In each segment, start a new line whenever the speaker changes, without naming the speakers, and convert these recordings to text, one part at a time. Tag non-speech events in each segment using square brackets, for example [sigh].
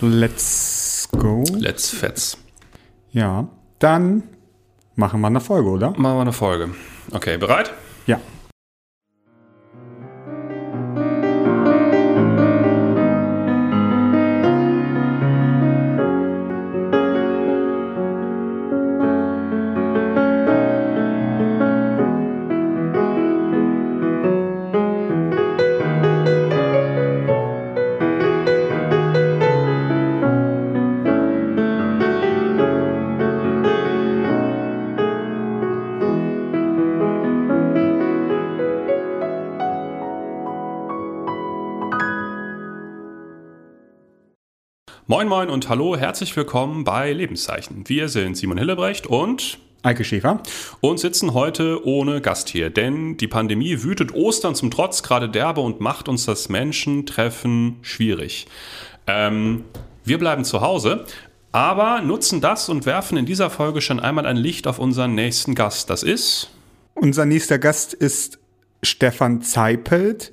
Let's go.
Let's fetz.
Ja, dann machen wir eine Folge, oder?
Machen wir eine Folge. Okay, bereit?
Ja.
Moin Moin und hallo, herzlich willkommen bei Lebenszeichen. Wir sind Simon Hillebrecht und
Eike Schäfer.
und sitzen heute ohne Gast hier, denn die Pandemie wütet Ostern zum Trotz gerade derbe und macht uns das Menschentreffen schwierig. Ähm, wir bleiben zu Hause, aber nutzen das und werfen in dieser Folge schon einmal ein Licht auf unseren nächsten Gast. Das ist
Unser nächster Gast ist Stefan Zeipelt,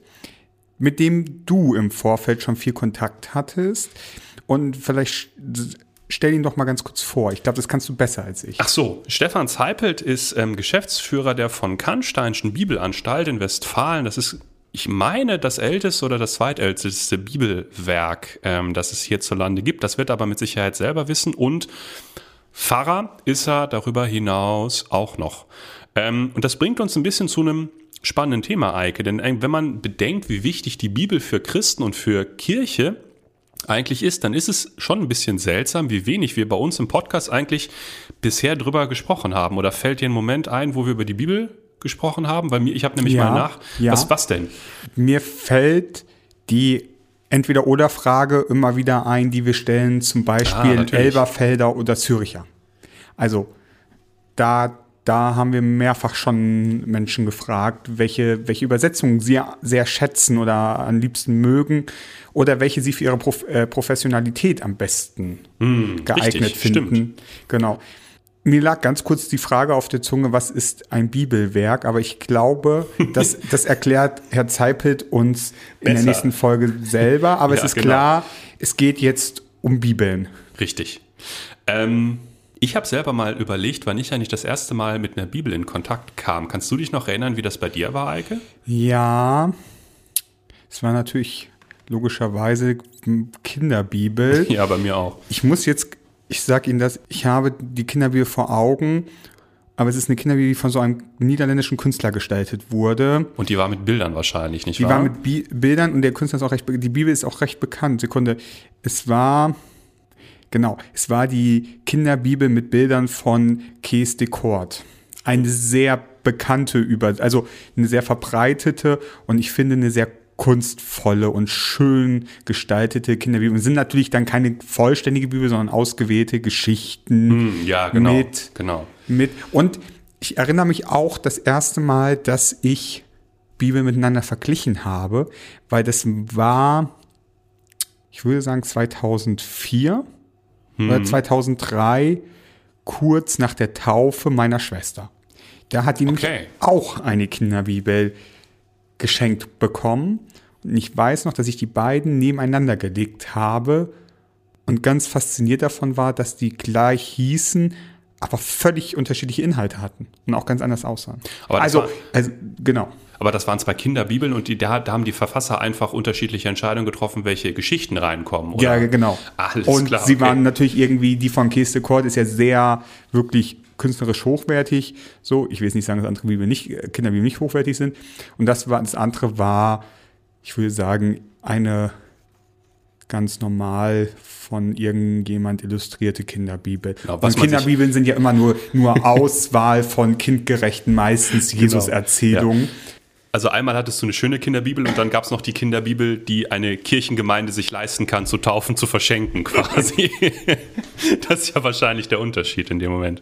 mit dem du im Vorfeld schon viel Kontakt hattest. Und vielleicht stell ihn doch mal ganz kurz vor. Ich glaube, das kannst du besser als ich.
Ach so, Stefan Zeipelt ist ähm, Geschäftsführer der von Kannsteinschen Bibelanstalt in Westfalen. Das ist, ich meine, das älteste oder das zweitälteste Bibelwerk, ähm, das es hierzulande gibt. Das wird er aber mit Sicherheit selber wissen. Und Pfarrer ist er darüber hinaus auch noch. Ähm, und das bringt uns ein bisschen zu einem spannenden Thema, Eike. Denn äh, wenn man bedenkt, wie wichtig die Bibel für Christen und für Kirche eigentlich ist, dann ist es schon ein bisschen seltsam, wie wenig wir bei uns im Podcast eigentlich bisher drüber gesprochen haben. Oder fällt dir ein Moment ein, wo wir über die Bibel gesprochen haben? Weil mir, ich habe nämlich
Ja,
mal nach.
ja.
Was, was denn?
Mir fällt die Entweder-Oder-Frage immer wieder ein, die wir stellen, zum Beispiel
Ah.
Elberfelder oder Züricher. Also da, da haben wir mehrfach schon Menschen gefragt, welche, welche Übersetzungen sie sehr schätzen oder am liebsten mögen oder welche sie für ihre Prof äh, Professionalität am besten geeignet
Hm, richtig,
finden.
stimmt.
Genau. Mir lag ganz kurz die Frage auf der Zunge, was ist ein Bibelwerk? Aber ich glaube, [laughs] das, das erklärt Herr Zeipelt uns in der nächsten Folge selber. Aber [laughs] es
Ja,
ist
genau.
klar, es geht jetzt um Bibeln.
Richtig. Ähm, ich habe selber mal überlegt, wann ich eigentlich das erste Mal mit einer Bibel in Kontakt kam. Kannst du dich noch erinnern, wie das bei dir war, Eike?
Ja, es war natürlich logischerweise Kinderbibel. [laughs]
Ja, bei mir auch.
Ich muss jetzt, ich sag Ihnen das, ich habe die Kinderbibel vor Augen, aber es ist eine Kinderbibel, die von so einem niederländischen Künstler gestaltet wurde.
Und die war mit Bildern wahrscheinlich, nicht
Die
wahr?
war mit Bi Bildern und der Künstler ist auch recht, die Bibel ist auch recht bekannt. Sekunde. Es war, genau, es war die Kinderbibel mit Bildern von Kees de Kort. Eine sehr bekannte Über, also eine sehr verbreitete und ich finde eine sehr kunstvolle und schön gestaltete Kinderbibel. Es sind natürlich dann keine vollständige Bibel, sondern ausgewählte Geschichten
Hm, ja, genau.
mit
genau.
mit. Und ich erinnere mich auch das erste Mal, dass ich Bibel miteinander verglichen habe, weil das war, ich würde sagen 2004 oder 2003, kurz nach der Taufe meiner Schwester. Da hat die nämlich
Okay.
auch eine Kinderbibel geschenkt bekommen. Und ich weiß noch, dass ich die beiden nebeneinander gelegt habe und ganz fasziniert davon war, dass die gleich hießen, aber völlig unterschiedliche Inhalte hatten und auch ganz anders aussahen.
Aber das
also,
war-
also, genau.
Aber das waren zwei Kinderbibeln und die, da, da haben die Verfasser einfach unterschiedliche Entscheidungen getroffen, welche Geschichten reinkommen. Oder?
Ja, genau.
Alles
und
klar.
sie
okay.
waren natürlich irgendwie, die von Kees de ist ja sehr, wirklich künstlerisch hochwertig. So, ich will jetzt nicht sagen, dass andere Bibel nicht, äh, Kinderbibel nicht hochwertig sind. Und das war, das andere war, ich würde sagen, eine ganz normal von irgendjemand illustrierte Kinderbibel.
Genau,
und Kinderbibeln sind ja immer nur, nur [laughs] Auswahl von kindgerechten, meistens
Genau.
Jesus-Erzählungen.
Also einmal hattest du eine schöne Kinderbibel und dann gab es noch die Kinderbibel, die eine Kirchengemeinde sich leisten kann, zu taufen, zu verschenken quasi. [laughs] das ist ja wahrscheinlich der Unterschied in dem Moment.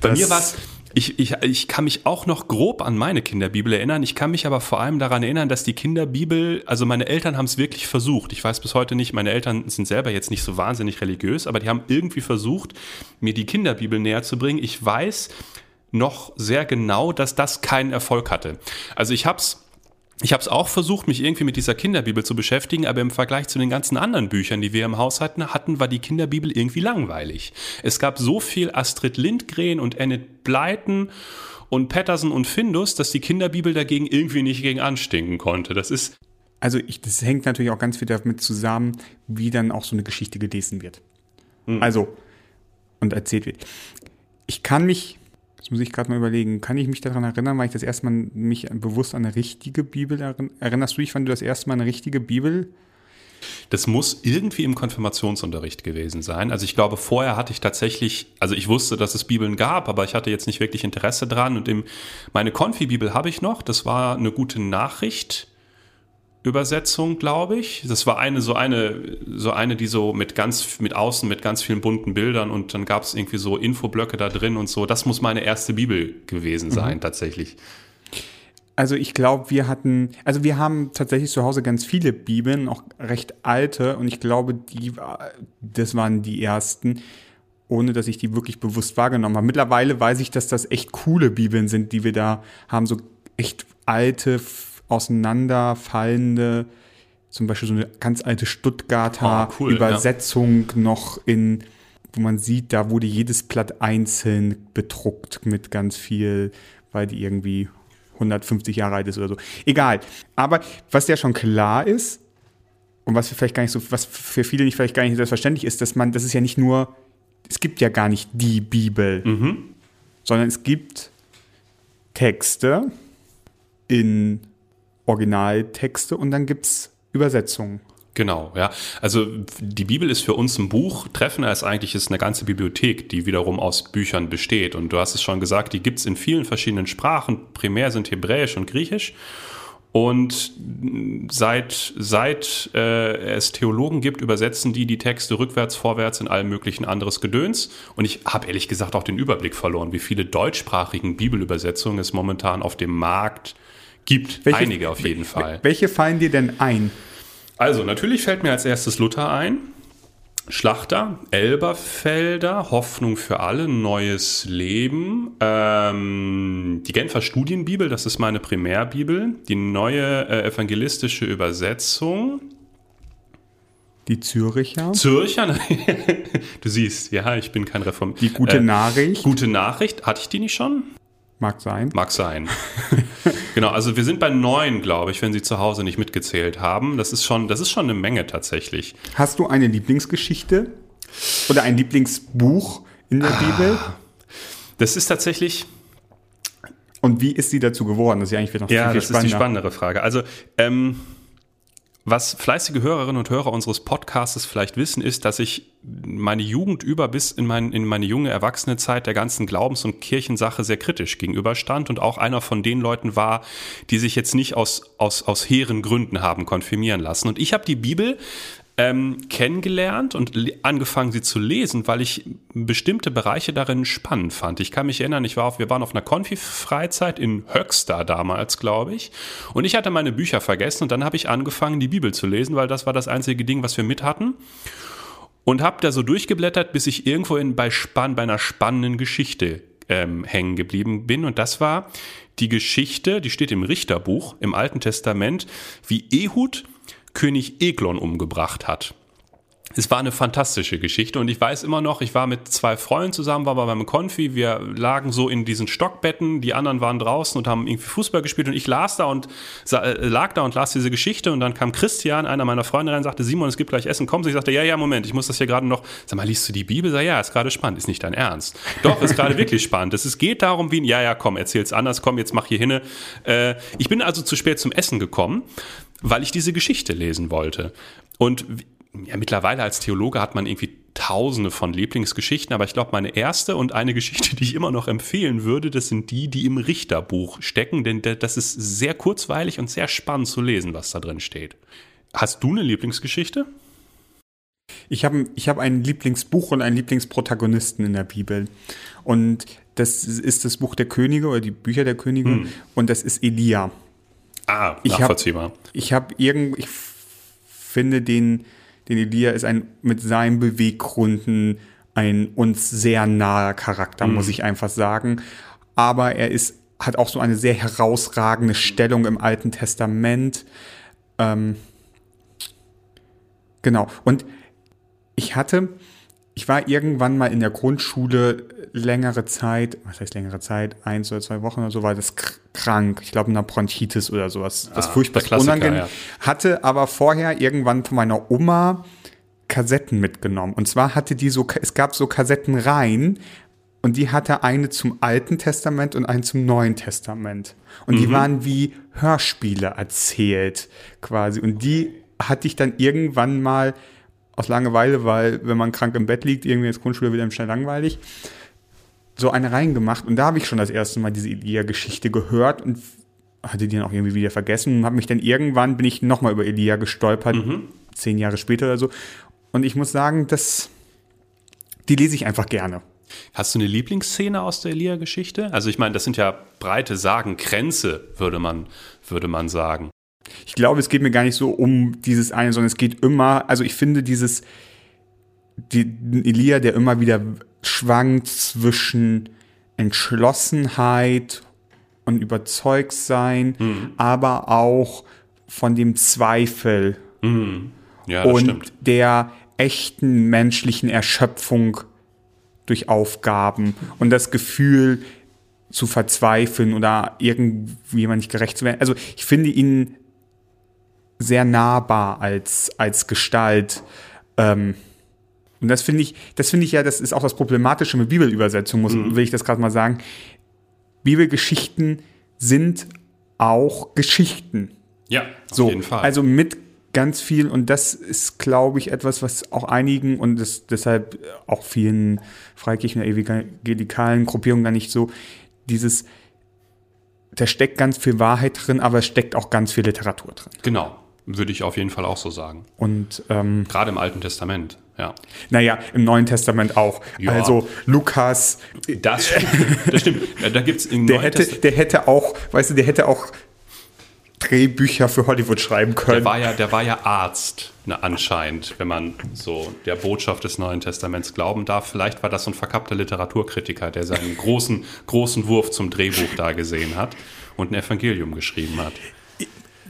Bei
Das-
mir war es, ich, ich, ich kann mich auch noch grob an meine Kinderbibel erinnern. Ich kann mich aber vor allem daran erinnern, dass die Kinderbibel, also meine Eltern haben es wirklich versucht. Ich weiß bis heute nicht, meine Eltern sind selber jetzt nicht so wahnsinnig religiös, aber die haben irgendwie versucht, mir die Kinderbibel näher zu bringen. Ich weiß noch sehr genau, dass das keinen Erfolg hatte. Also ich habe es ich habe es auch versucht, mich irgendwie mit dieser Kinderbibel zu beschäftigen, aber im Vergleich zu den ganzen anderen Büchern, die wir im Haus hatten, hatten war die Kinderbibel irgendwie langweilig. Es gab so viel Astrid Lindgren und Enid Blyton und Patterson und Findus, dass die Kinderbibel dagegen irgendwie nicht gegen anstinken konnte. Das ist
also ich, das hängt natürlich auch ganz viel damit zusammen, wie dann auch so eine Geschichte gelesen wird. Mhm. Also und erzählt wird. Ich kann mich das muss ich gerade mal überlegen. Kann ich mich daran erinnern, weil ich das erste Mal mich bewusst an eine richtige Bibel erinnerst Erinnerst du dich, wann du das erste Mal eine richtige Bibel
das muss irgendwie im Konfirmationsunterricht gewesen sein. Also ich glaube, vorher hatte ich tatsächlich, also ich wusste, dass es Bibeln gab, aber ich hatte jetzt nicht wirklich Interesse dran. Und im, meine Konfi-Bibel habe ich noch. Das war eine gute Nachricht. Übersetzung, glaube ich. Das war eine so eine so eine, die so mit ganz mit außen mit ganz vielen bunten Bildern und dann gab es irgendwie so Infoblöcke da drin und so. Das muss meine erste Bibel gewesen sein mhm. tatsächlich.
Also ich glaube, wir hatten, also wir haben tatsächlich zu Hause ganz viele Bibeln, auch recht alte und ich glaube, die das waren die ersten, ohne dass ich die wirklich bewusst wahrgenommen habe. Mittlerweile weiß ich, dass das echt coole Bibeln sind, die wir da haben, so echt alte auseinanderfallende, zum Beispiel so eine ganz alte Stuttgarter oh, cool, Übersetzung ja. noch in, wo man sieht, da wurde jedes Blatt einzeln bedruckt mit ganz viel, weil die irgendwie 150 Jahre alt ist oder so. Egal. Aber was ja schon klar ist, und was vielleicht gar nicht so, was für viele nicht vielleicht gar nicht selbstverständlich ist, dass man, das ist ja nicht nur, es gibt ja gar nicht die Bibel, mhm. sondern es gibt Texte in Originaltexte und dann gibt es Übersetzungen.
Genau, ja. Also die Bibel ist für uns ein Buch, treffender ist eigentlich ist eine ganze Bibliothek, die wiederum aus Büchern besteht. Und du hast es schon gesagt, die gibt es in vielen verschiedenen Sprachen. Primär sind Hebräisch und Griechisch. Und seit, seit äh, es Theologen gibt, übersetzen die die Texte rückwärts, vorwärts in allem möglichen anderes Gedöns. Und ich habe ehrlich gesagt auch den Überblick verloren, wie viele deutschsprachigen Bibelübersetzungen es momentan auf dem Markt gibt Gibt welche, einige auf jeden Fall.
Welche fallen dir denn ein?
Also, natürlich fällt mir als erstes Luther ein. Schlachter, Elberfelder, Hoffnung für alle, neues Leben. Ähm, die Genfer Studienbibel, das ist meine Primärbibel. Die neue äh, evangelistische Übersetzung.
Die Züricher.
Zürcher? [laughs] du siehst, ja, ich bin kein Reform.
Die gute äh, Nachricht.
Gute Nachricht. Hatte ich die nicht schon?
Mag sein.
Mag sein. [laughs] genau, also wir sind bei neun, glaube ich, wenn Sie zu Hause nicht mitgezählt haben. Das ist schon, das ist schon eine Menge tatsächlich.
Hast du eine Lieblingsgeschichte oder ein Lieblingsbuch in der ah, Bibel?
Das ist tatsächlich.
Und wie ist sie dazu geworden?
Das ist ja eigentlich noch ja, viel, viel das ist die spannendere Frage. Also ähm, was fleißige Hörerinnen und Hörer unseres Podcasts vielleicht wissen, ist, dass ich meine Jugend über bis in, mein, in meine junge Erwachsenenzeit der ganzen Glaubens- und Kirchensache sehr kritisch gegenüberstand und auch einer von den Leuten war, die sich jetzt nicht aus, aus, aus hehren Gründen haben konfirmieren lassen. Und ich habe die Bibel ähm, kennengelernt und angefangen, sie zu lesen, weil ich bestimmte Bereiche darin spannend fand. Ich kann mich erinnern, ich war auf, wir waren auf einer Konfi-Freizeit in Höxter damals, glaube ich, und ich hatte meine Bücher vergessen und dann habe ich angefangen, die Bibel zu lesen, weil das war das einzige Ding, was wir mit hatten. Und habe da so durchgeblättert, bis ich irgendwo in, bei, spann, bei einer spannenden Geschichte ähm, hängen geblieben bin. Und das war die Geschichte, die steht im Richterbuch im Alten Testament, wie Ehud König Eglon umgebracht hat. Es war eine fantastische Geschichte und ich weiß immer noch, ich war mit zwei Freunden zusammen, war beim Konfi, wir lagen so in diesen Stockbetten, die anderen waren draußen und haben irgendwie Fußball gespielt und ich las da und äh, lag da und las diese Geschichte und dann kam Christian, einer meiner Freunde rein, sagte, Simon, es gibt gleich Essen, komm, ich sagte, ja, ja, Moment, ich muss das hier gerade noch, sag mal, liest du die Bibel? Sag, ja, ist gerade spannend, ist nicht dein Ernst. Doch, ist gerade wirklich spannend. Es geht darum, wie, ja, ja, komm, erzähl's anders, komm, jetzt mach hier hinne. Äh, ich bin also zu spät zum Essen gekommen weil ich diese Geschichte lesen wollte. Und ja, mittlerweile als Theologe hat man irgendwie tausende von Lieblingsgeschichten, aber ich glaube, meine erste und eine Geschichte, die ich immer noch empfehlen würde, das sind die, die im Richterbuch stecken, denn das ist sehr kurzweilig und sehr spannend zu lesen, was da drin steht. Hast du eine Lieblingsgeschichte?
Ich habe ich hab ein Lieblingsbuch und einen Lieblingsprotagonisten in der Bibel. Und das ist das Buch der Könige oder die Bücher der Könige. Hm. Und das ist Elia.
Ah, nachvollziehbar.
Ich habe hab irgend, ich finde den, den Elia ist ein mit seinen Beweggründen ein uns sehr naher Charakter, mhm. muss ich einfach sagen. Aber er ist hat auch so eine sehr herausragende Stellung im Alten Testament. Ähm, genau. Und ich hatte, ich war irgendwann mal in der Grundschule längere Zeit, was heißt längere Zeit, eins oder zwei Wochen oder so, war das krank. Ich glaube, eine Bronchitis oder sowas. Das
Ah,
furchtbar unangenehm.
ja.
Hatte aber vorher irgendwann von meiner Oma Kassetten mitgenommen. Und zwar hatte die so, es gab so Kassettenreihen und die hatte eine zum Alten Testament und eine zum Neuen Testament. Und die waren wie Hörspiele erzählt quasi. Und die hatte ich dann irgendwann mal aus Langeweile, weil wenn man krank im Bett liegt, irgendwie ist Grundschule wieder im schnell langweilig, so eine reingemacht. Und da habe ich schon das erste Mal diese Elia-Geschichte gehört und hatte die dann auch irgendwie wieder vergessen und habe mich dann irgendwann, bin ich nochmal über Elia gestolpert, zehn Jahre später oder so. Und ich muss sagen, das, die lese ich einfach gerne.
Hast du eine Lieblingsszene aus der Elia-Geschichte? Also ich meine, das sind ja breite Sagenkränze, würde man, würde man sagen.
Ich glaube, es geht mir gar nicht so um dieses eine, sondern es geht immer, also ich finde dieses, die, Elia, der immer wieder schwankt zwischen Entschlossenheit und Überzeugtsein, aber auch von dem Zweifel
Ja, das
und
stimmt.
der echten menschlichen Erschöpfung durch Aufgaben und das Gefühl zu verzweifeln oder irgendwie mal nicht gerecht zu werden. Also ich finde ihn sehr nahbar als, als Gestalt. Ähm, und das finde ich, das finde ich ja, das ist auch das Problematische mit Bibelübersetzung, muss, will ich das gerade mal sagen. Bibelgeschichten sind auch Geschichten.
Ja, auf
So,
jeden Fall.
also mit ganz viel und das ist, glaube ich, etwas, was auch einigen und das, deshalb auch vielen Freikirchen oder evangelikalen Gruppierungen gar nicht so dieses, da steckt ganz viel Wahrheit drin, aber es steckt auch ganz viel Literatur drin.
genau, würde ich auf jeden Fall auch so sagen.
Und ähm,
Gerade im Alten Testament, ja.
naja, im Neuen Testament auch.
Ja.
Also Lukas,
Das stimmt. Das stimmt. Da gibt's im
der
Neuen
hätte, der hätte auch, weißt du, der hätte auch Drehbücher für Hollywood schreiben
Der
können.
war ja, der war ja Arzt, ne, anscheinend, wenn man so der Botschaft des Neuen Testaments glauben darf. Vielleicht war das so ein verkappter Literaturkritiker, der seinen großen, großen Wurf zum Drehbuch da gesehen hat und ein Evangelium geschrieben hat.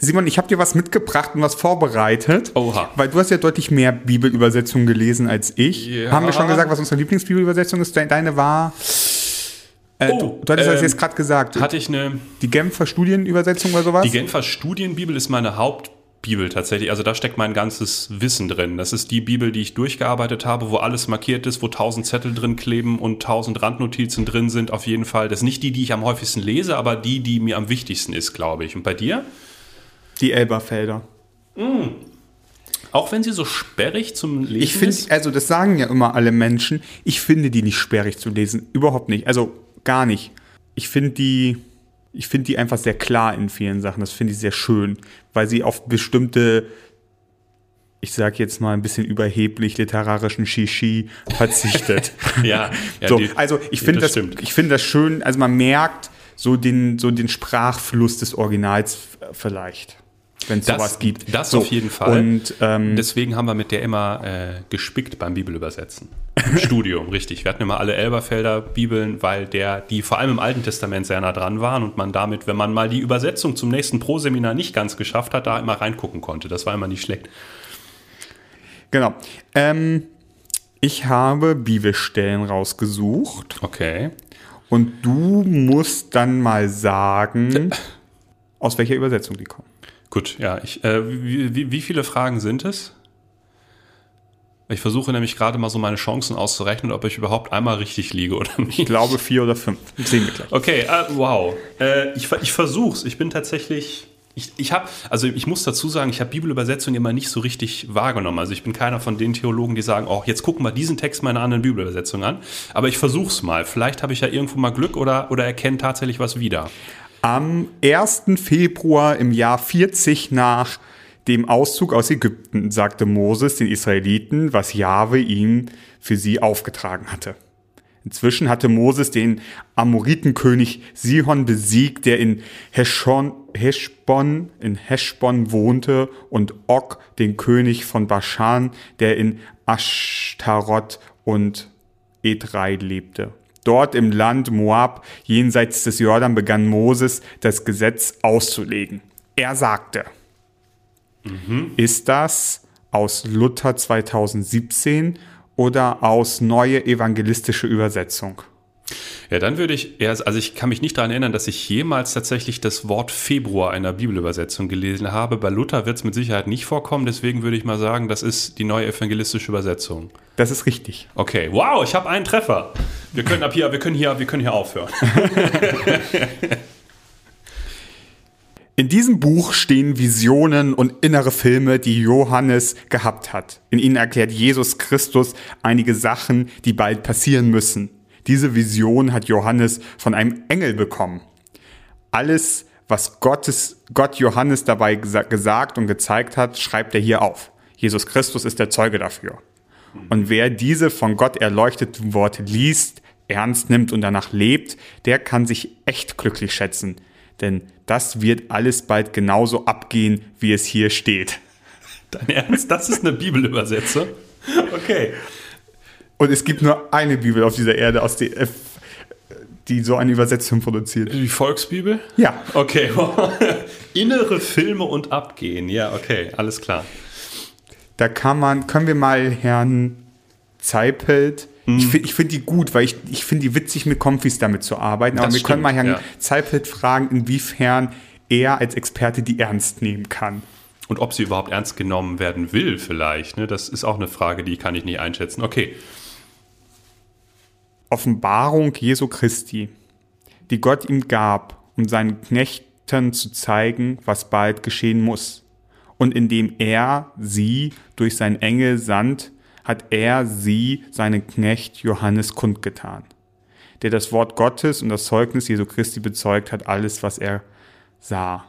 Simon, ich habe dir was mitgebracht und was vorbereitet.
Oha.
Weil du hast ja deutlich mehr Bibelübersetzungen gelesen als ich.
Ja.
Haben wir schon gesagt, was unsere Lieblingsbibelübersetzung ist? De- Deine war. Äh,
Oh,
du, du hattest das
ähm,
jetzt gerade gesagt.
Hatte ich eine.
die Genfer Studienübersetzung oder sowas?
Die Genfer Studienbibel ist meine Hauptbibel tatsächlich. Also da steckt mein ganzes Wissen drin. Das ist die Bibel, die ich durchgearbeitet habe, wo alles markiert ist, wo tausend Zettel drin kleben und tausend Randnotizen drin sind. Auf jeden Fall. Das ist nicht die, die ich am häufigsten lese, aber die, die mir am wichtigsten ist, glaube ich. Und bei dir?
Die Elberfelder.
Auch wenn sie so sperrig zum Lesen
Ich finde,
ist?
also das sagen ja immer alle Menschen, ich finde die nicht sperrig zu lesen. Überhaupt nicht. Also gar nicht. Ich finde die, ich finde die einfach sehr klar in vielen Sachen. Das finde ich sehr schön, weil sie auf bestimmte, ich sag jetzt mal ein bisschen überheblich literarischen Shishi verzichtet. [laughs]
Ja, ja [laughs]
so,
die-
also ich finde
das
das, ich finde das schön, also man merkt so den, so den Sprachfluss des Originals vielleicht, wenn es sowas gibt.
das
so,
auf jeden Fall.
Und ähm,
Deswegen haben wir mit der immer äh, gespickt beim Bibelübersetzen. Im [laughs] Studium, richtig. Wir hatten immer alle Elberfelder Bibeln, weil der, die vor allem im Alten Testament sehr nah dran waren und man damit, wenn man mal die Übersetzung zum nächsten Pro-Seminar nicht ganz geschafft hat, da immer reingucken konnte. Das war immer nicht schlecht.
Genau. Ähm, ich habe Bibelstellen rausgesucht
Okay.
und du musst dann mal sagen, aus welcher Übersetzung die kommen.
Gut, ja. Ich, äh, wie, wie, viele Fragen sind es? Ich versuche nämlich gerade mal so meine Chancen auszurechnen, ob ich überhaupt einmal richtig liege oder nicht.
Ich glaube vier oder fünf. Sehen wir gleich.
Okay, äh, wow. Äh, ich, ich versuch's. Ich bin tatsächlich. Ich, ich habe, also ich muss dazu sagen, ich habe Bibelübersetzungen immer nicht so richtig wahrgenommen. Also ich bin keiner von den Theologen, die sagen, oh, jetzt gucken wir diesen Text mal in einer anderen Bibelübersetzung an. Aber ich versuch's mal. Vielleicht habe ich ja irgendwo mal Glück oder, oder erkenne tatsächlich was wieder.
Am 1. Februar im Jahr 40 nach dem Auszug aus Ägypten sagte Moses den Israeliten, was Jahwe ihm für sie aufgetragen hatte. Inzwischen hatte Moses den Amoritenkönig Sihon besiegt, der in Heschon, Heschbon, in Heschbon wohnte, und Og, den König von Baschan, der in Ashtaroth und Edrei lebte. Dort im Land Moab, jenseits des Jordan, begann Moses das Gesetz auszulegen. Er sagte, mhm. ist das aus Luther 2017 oder aus Neue Evangelistische Übersetzung?
Ja, dann würde ich eher, also ich kann mich nicht daran erinnern, dass ich jemals tatsächlich das Wort Februar einer Bibelübersetzung gelesen habe. Bei Luther wird es mit Sicherheit nicht vorkommen, deswegen würde ich mal sagen, das ist die neue evangelistische Übersetzung.
Das ist richtig.
Okay, wow, ich habe einen Treffer. Wir können ab hier, wir können hier, wir können hier aufhören. [laughs]
In diesem Buch stehen Visionen und innere Filme, die Johannes gehabt hat. In ihnen erklärt Jesus Christus einige Sachen, die bald passieren müssen. Diese Vision hat Johannes von einem Engel bekommen. Alles, was Gottes, Gott Johannes dabei gesagt und gezeigt hat, schreibt er hier auf. Jesus Christus ist der Zeuge dafür. Und wer diese von Gott erleuchteten Worte liest, ernst nimmt und danach lebt, der kann sich echt glücklich schätzen. Denn das wird alles bald genauso abgehen, wie es hier steht.
Dein Ernst? Das ist eine Bibelübersetzung? [laughs] Okay.
Und es gibt nur eine Bibel auf dieser Erde, aus der, die so eine Übersetzung produziert.
Die Volksbibel?
Ja.
Okay. [laughs] Innere Filme und Abgehen. Ja, okay, alles klar.
Da kann man, können wir mal Herrn Zeipelt hm. Ich finde find die gut, weil ich, ich finde die witzig, mit Comfys damit zu arbeiten. Aber das wir stimmt, können mal Herrn ja. Zeipelt fragen, inwiefern er als Experte die ernst nehmen kann.
Und ob sie überhaupt ernst genommen werden will, vielleicht. Ne? Das ist auch eine Frage, die kann ich nicht einschätzen. Okay.
Offenbarung Jesu Christi, die Gott ihm gab, um seinen Knechten zu zeigen, was bald geschehen muss. Und indem er sie durch sein Engel sandt, hat er sie seinen Knecht Johannes kundgetan, der das Wort Gottes und das Zeugnis Jesu Christi bezeugt hat, alles, was er sah.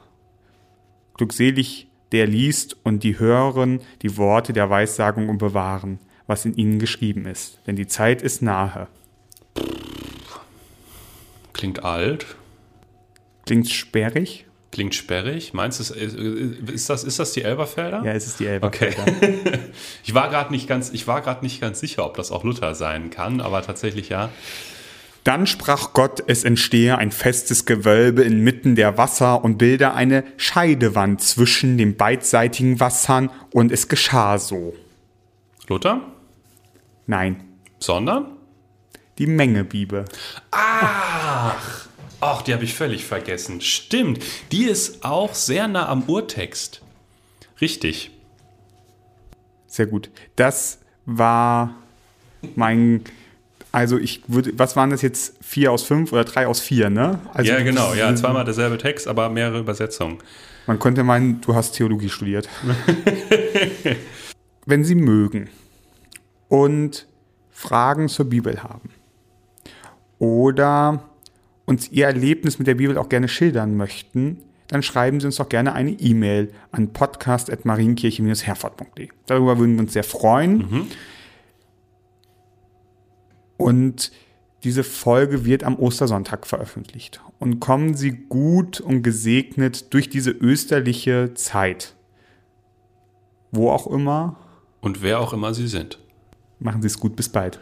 Glückselig der liest und die hören die Worte der Weissagung und bewahren, was in ihnen geschrieben ist, denn die Zeit ist nahe.
Klingt alt.
Klingt sperrig.
Klingt sperrig. Meinst du, ist das, ist das die Elberfelder?
Ja, es ist die Elberfelder.
Okay. [laughs] ich war gerade nicht ganz, nicht ganz sicher, ob das auch Luther sein kann, aber tatsächlich ja.
Dann sprach Gott, es entstehe ein festes Gewölbe inmitten der Wasser und bilde eine Scheidewand zwischen den beidseitigen Wassern und es geschah so.
Luther?
Nein.
Sondern?
Die Mengebibel.
Ach! Ach, die habe ich völlig vergessen. Stimmt. Die ist auch sehr nah am Urtext. Richtig.
Sehr gut. Das war mein. Also ich würde, was waren das jetzt? Vier aus fünf oder drei aus vier, ne? Also
ja, genau, ja, zweimal derselbe Text, aber mehrere Übersetzungen.
Man könnte meinen, du hast Theologie studiert. [laughs] Wenn Sie mögen und Fragen zur Bibel haben oder uns Ihr Erlebnis mit der Bibel auch gerne schildern möchten, dann schreiben Sie uns doch gerne eine E-Mail an podcast.marienkirche-herford.de. Darüber würden wir uns sehr freuen. Mhm. Und diese Folge wird am Ostersonntag veröffentlicht. Und kommen Sie gut und gesegnet durch diese österliche Zeit. Wo auch immer.
Und wer auch immer Sie sind.
Machen Sie es gut. Bis bald.